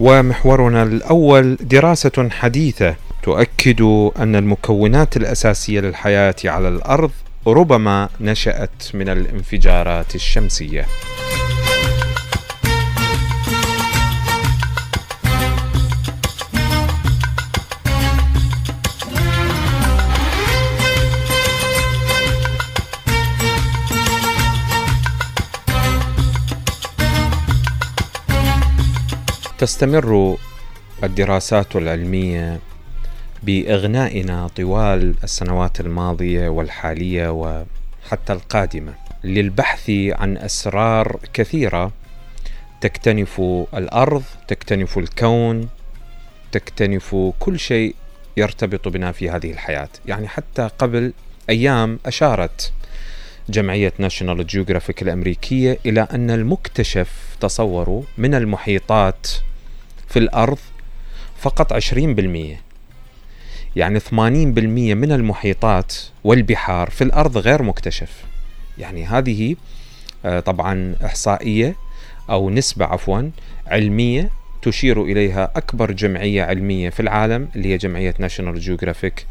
ومحورنا الأول دراسة حديثة تؤكد أن المكونات الأساسية للحياة على الأرض ربما نشأت من الانفجارات الشمسية. تستمر الدراسات العلمية بإغنائنا طوال السنوات الماضية والحالية وحتى القادمة. للبحث عن أسرار كثيرة تكتنف الأرض تكتنف الكون تكتنف كل شيء يرتبط بنا في هذه الحياة. يعني حتى قبل أيام أشارت جمعية ناشونال جيوغرافيك الأمريكية إلى أن المكتشف تصوروا من المحيطات في الأرض فقط 20% يعني 80% من المحيطات والبحار في الأرض غير مكتشف. يعني هذه آه، طبعا إحصائية أو نسبة عفوا علمية تشير إليها أكبر جمعية علمية في العالم اللي هي جمعية ناشونال جيوغرافيك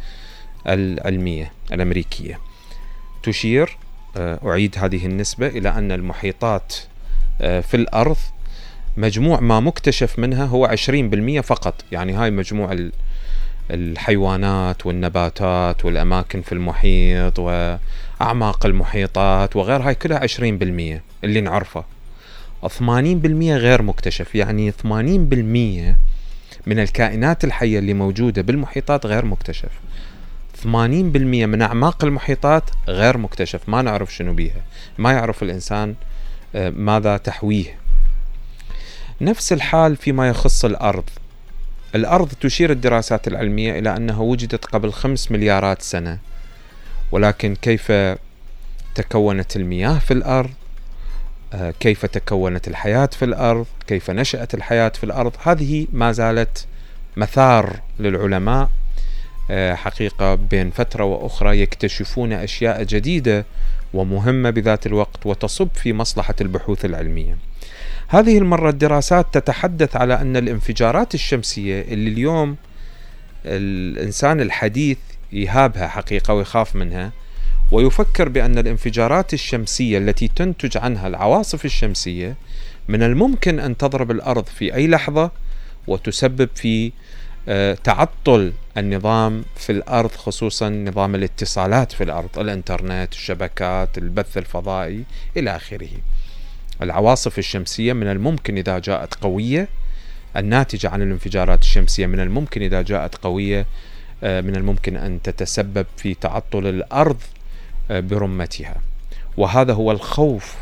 العلمية الأمريكية. تشير آه، أعيد هذه النسبة إلى أن المحيطات آه، في الأرض مجموع ما مكتشف منها هو 20% فقط. يعني هاي مجموع الحيوانات والنباتات والأماكن في المحيط وأعماق المحيطات وغير هاي كلها 20% اللي نعرفه 80% غير مكتشف. يعني 80% من الكائنات الحية اللي موجودة بالمحيطات غير مكتشف. 80% من أعماق المحيطات غير مكتشف. ما نعرف شنو بيها. ما يعرف الإنسان آه، ماذا تحويه. نفس الحال فيما يخص الأرض. الأرض تشير الدراسات العلمية إلى أنها وجدت قبل خمس مليارات سنة. ولكن كيف تكونت المياه في الأرض؟ آه، كيف تكونت الحياة في الأرض؟ كيف نشأت الحياة في الأرض؟ هذه ما زالت مثار للعلماء. آه، حقيقة بين فترة وأخرى يكتشفون أشياء جديدة ومهمة بذات الوقت وتصب في مصلحة البحوث العلمية. هذه المرة الدراسات تتحدث على أن الانفجارات الشمسية اللي اليوم الإنسان الحديث يهابها حقيقة ويخاف منها ويفكر بأن الانفجارات الشمسية التي تنتج عنها العواصف الشمسية من الممكن أن تضرب الأرض في أي لحظة وتسبب في آه، تعطل النظام في الأرض خصوصا نظام الاتصالات في الأرض الإنترنت الشبكات البث الفضائي إلى آخره. العواصف الشمسية من الممكن إذا جاءت قوية الناتجة عن الانفجارات الشمسية من الممكن إذا جاءت قوية آه، من الممكن أن تتسبب في تعطل الأرض آه، برمتها. وهذا هو الخوف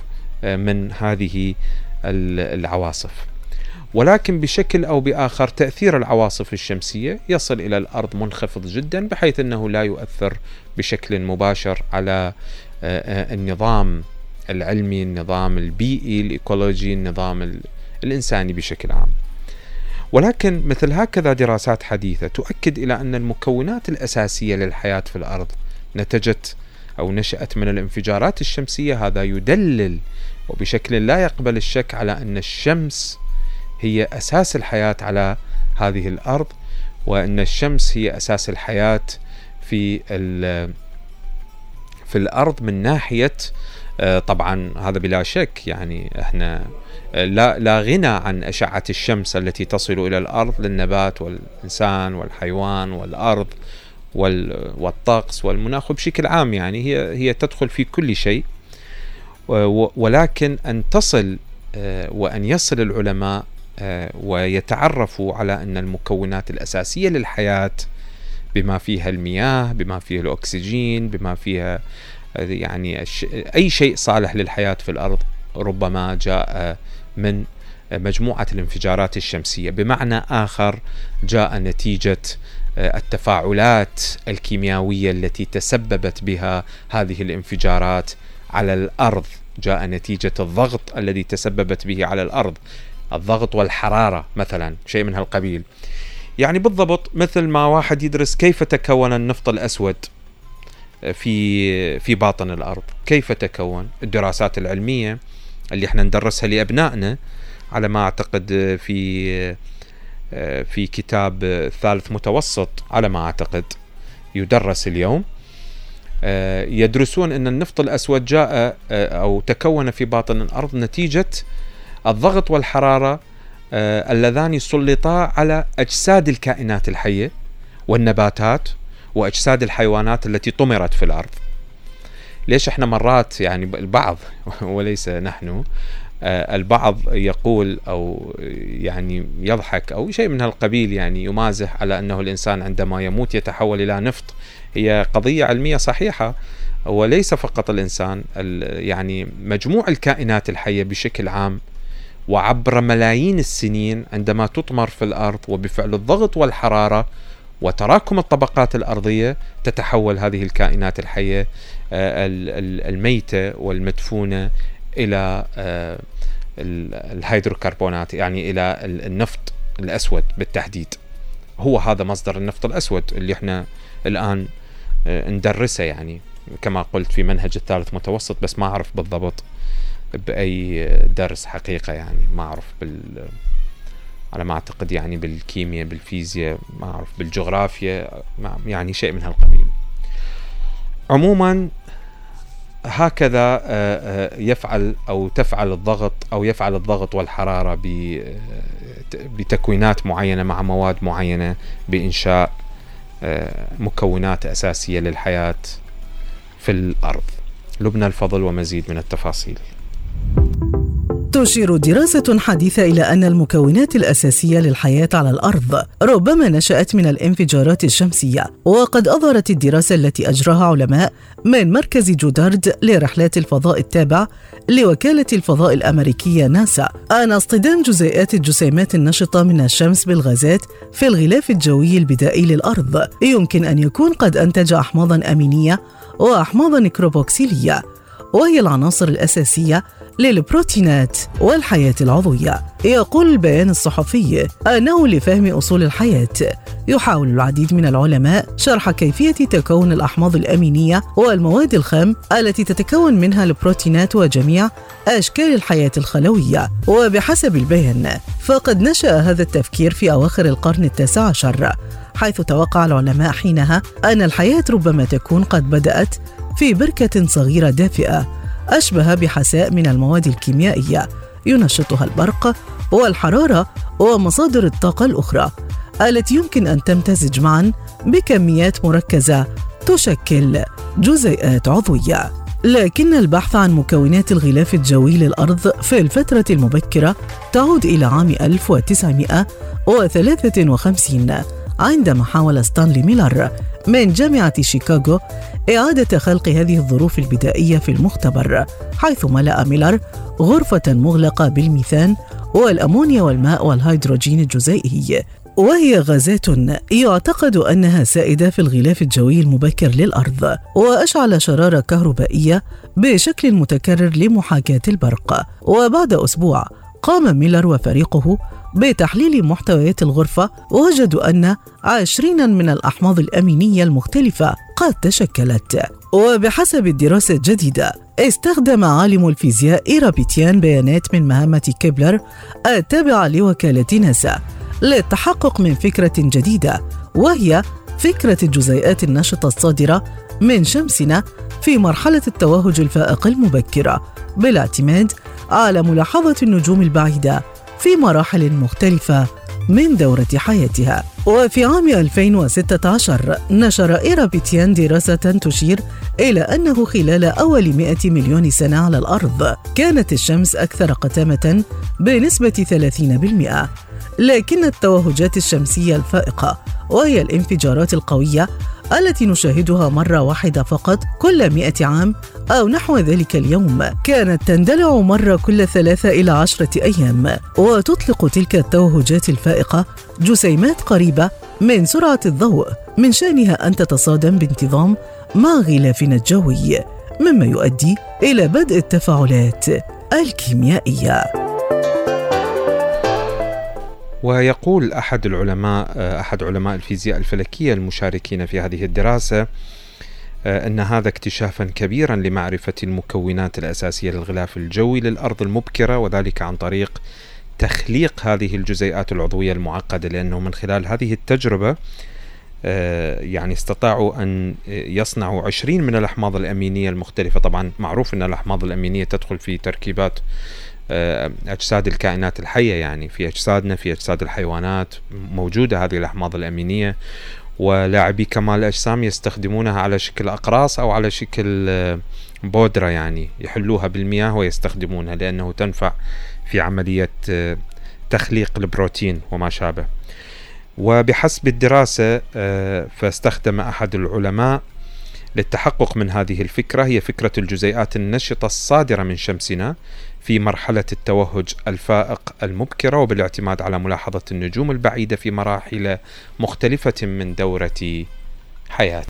آه، من هذه العواصف. ولكن بشكل أو بآخر تأثير العواصف الشمسية يصل إلى الأرض منخفض جدا بحيث إنه لا يؤثر بشكل مباشر على النظام العلمي النظام البيئي الإيكولوجي النظام الإنساني بشكل عام. ولكن مثل هكذا دراسات حديثة تؤكد إلى أن المكونات الأساسية للحياة في الأرض نتجت أو نشأت من الانفجارات الشمسية. هذا يدلل وبشكل لا يقبل الشك على أن الشمس هي أساس الحياة على هذه الأرض وأن الشمس هي أساس الحياة في في الأرض من ناحية آه، طبعا هذا بلا شك يعني إحنا آه، لا لا غنى عن أشعة الشمس التي تصل إلى الأرض للنبات والإنسان والحيوان والأرض والطقس والمناخ بشكل عام يعني هي هي تدخل في كل شيء. ولكن أن تصل آه، وأن يصل العلماء ويتعرفوا على أن المكونات الأساسية للحياة بما فيها المياه بما فيها الأكسجين بما فيها يعني أي شيء صالح للحياة في الأرض ربما جاء من مجموعة الانفجارات الشمسية. بمعنى آخر جاء نتيجة التفاعلات الكيميائية التي تسببت بها هذه الانفجارات على الأرض. جاء نتيجة الضغط الذي تسببت به على الأرض. الضغط والحرارة مثلا شيء من هالقبيل. يعني بالضبط مثل ما واحد يدرس كيف تكون النفط الأسود. في في باطن الأرض. كيف تكون؟ الدراسات العلمية اللي إحنا ندرسها لأبنائنا على ما أعتقد في في كتاب ثالث متوسط على ما أعتقد يدرس اليوم. يدرسون أن النفط الأسود جاء أو تكون في باطن الأرض نتيجة الضغط والحرارة اللذان سلطا على أجساد الكائنات الحية والنباتات وأجساد الحيوانات التي طمرت في الأرض. ليش إحنا مرات يعني البعض وليس نحن آه، البعض يقول أو يعني يضحك أو شيء من هالقبيل يعني يمازح على أنه الإنسان عندما يموت يتحول إلى نفط. هي قضية علمية صحيحة وليس فقط الإنسان يعني مجموع الكائنات الحية بشكل عام وعبر ملايين السنين عندما تطمر في الأرض وبفعل الضغط والحرارة وتراكم الطبقات الأرضية تتحول هذه الكائنات الحية آه، الميتة والمدفونة إلى آه، الهيدروكربونات يعني إلى النفط الأسود بالتحديد. هو هذا مصدر النفط الأسود اللي إحنا الآن آه، ندرسه يعني. كما قلت في منهج الثالث متوسط بس ما أعرف بالضبط بأي درس حقيقة يعني. ما أعرف بال على ما أعتقد يعني بالكيمياء بالفيزياء ما أعرف بالجغرافيا يعني شيء من هالقبيل عموما هكذا آه، آه، يفعل أو تفعل الضغط أو يفعل الضغط والحرارة آه، بتكوينات معينة مع مواد معينة بإنشاء مكونات أساسية للحياة في الأرض. لبنى الفضل ومزيد من التفاصيل. تشير دراسة حديثة إلى أن المكونات الأساسية للحياة على الأرض ربما نشأت من الانفجارات الشمسية، وقد أظهرت الدراسة التي أجراها علماء من مركز جودارد لرحلات الفضاء التابع لوكالة الفضاء الأمريكية ناسا أن اصطدام جزيئات الجسيمات النشطة من الشمس بالغازات في الغلاف الجوي البدائي للأرض يمكن أن يكون قد أنتج أحماضا أمينية وأحماضا نيكروبوكسيلية وهي العناصر الأساسية للبروتينات والحياة العضوية. يقول البيان الصحفي أنه لفهم أصول الحياة يحاول العديد من العلماء شرح كيفية تكون الأحماض الأمينية والمواد الخام التي تتكون منها البروتينات وجميع أشكال الحياة الخلوية. وبحسب البيان فقد نشأ هذا التفكير في أواخر القرن التاسع عشر حيث توقع العلماء حينها أن الحياة ربما تكون قد بدأت في بركة صغيرة دافئة أشبه بحساء من المواد الكيميائية ينشطها البرق والحرارة ومصادر الطاقة الأخرى التي يمكن أن تمتزج معا بكميات مركزة تشكل جزيئات عضوية. لكن البحث عن مكونات الغلاف الجوي للأرض في الفترة المبكرة تعود إلى عام 1953 عندما حاول ستانلي ميلر من جامعة شيكاغو إعادة خلق هذه الظروف البدائية في المختبر حيث ملأ ميلر غرفة مغلقة بالميثان والأمونيا والماء والهيدروجين الجزيئي وهي غازات يعتقد أنها سائدة في الغلاف الجوي المبكر للأرض وأشعل شرارة كهربائية بشكل متكرر لمحاكاة البرق. وبعد أسبوع قام ميلر وفريقه بتحليل محتويات الغرفة وجدوا أن عشرين من الأحماض الأمينية المختلفة قد تشكلت. وبحسب الدراسة الجديدة استخدم عالم الفيزياء إيرابيتيان بيانات من مهمة كيبلر التابعة لوكالة ناسا للتحقق من فكرة جديدة وهي فكرة الجزيئات النشطة الصادرة من شمسنا في مرحلة التوهج الفائق المبكرة. بالاعتماد على ملاحظة النجوم البعيدة في مراحل مختلفة من دورة حياتها. وفي عام 2016 نشر إيرابيتيان دراسة تشير إلى أنه خلال أول 100 مليون سنة على الأرض كانت الشمس أكثر قتامة بنسبة 30% لكن التوهجات الشمسية الفائقة وهي الانفجارات القوية التي نشاهدها مرة واحدة فقط كل مئة عام أو نحو ذلك اليوم. كانت تندلع مرة كل ثلاثة إلى عشرة أيام. وتطلق تلك التوهجات الفائقة جسيمات قريبة من سرعة الضوء من شأنها أن تتصادم بانتظام مع غلافنا الجوي مما يؤدي إلى بدء التفاعلات الكيميائية. ويقول أحد العلماء أحد علماء الفيزياء الفلكية المشاركين في هذه الدراسة أن هذا اكتشافا كبيرا لمعرفة المكونات الأساسية للغلاف الجوي للأرض المبكرة وذلك عن طريق تخليق هذه الجزيئات العضوية المعقدة لأنه من خلال هذه التجربة آه، يعني استطاعوا أن يصنعوا 20 من الأحماض الأمينية المختلفة. طبعا معروف أن الأحماض الأمينية تدخل في تركيبات آه، أجساد الكائنات الحية يعني. في أجسادنا في أجساد الحيوانات موجودة هذه الأحماض الأمينية. ولاعبي كمال الأجسام يستخدمونها على شكل أقراص أو على شكل آه، بودرة يعني يحلوها بالمياه ويستخدمونها لأنه تنفع في عملية آه، تخليق البروتين وما شابه. وبحسب الدراسة فاستخدم أحد العلماء للتحقق من هذه الفكرة. هي فكرة الجزيئات النشطة الصادرة من شمسنا في مرحلة التوهج الفائق المبكرة وبالاعتماد على ملاحظة النجوم البعيدة في مراحل مختلفة من دورة حياة.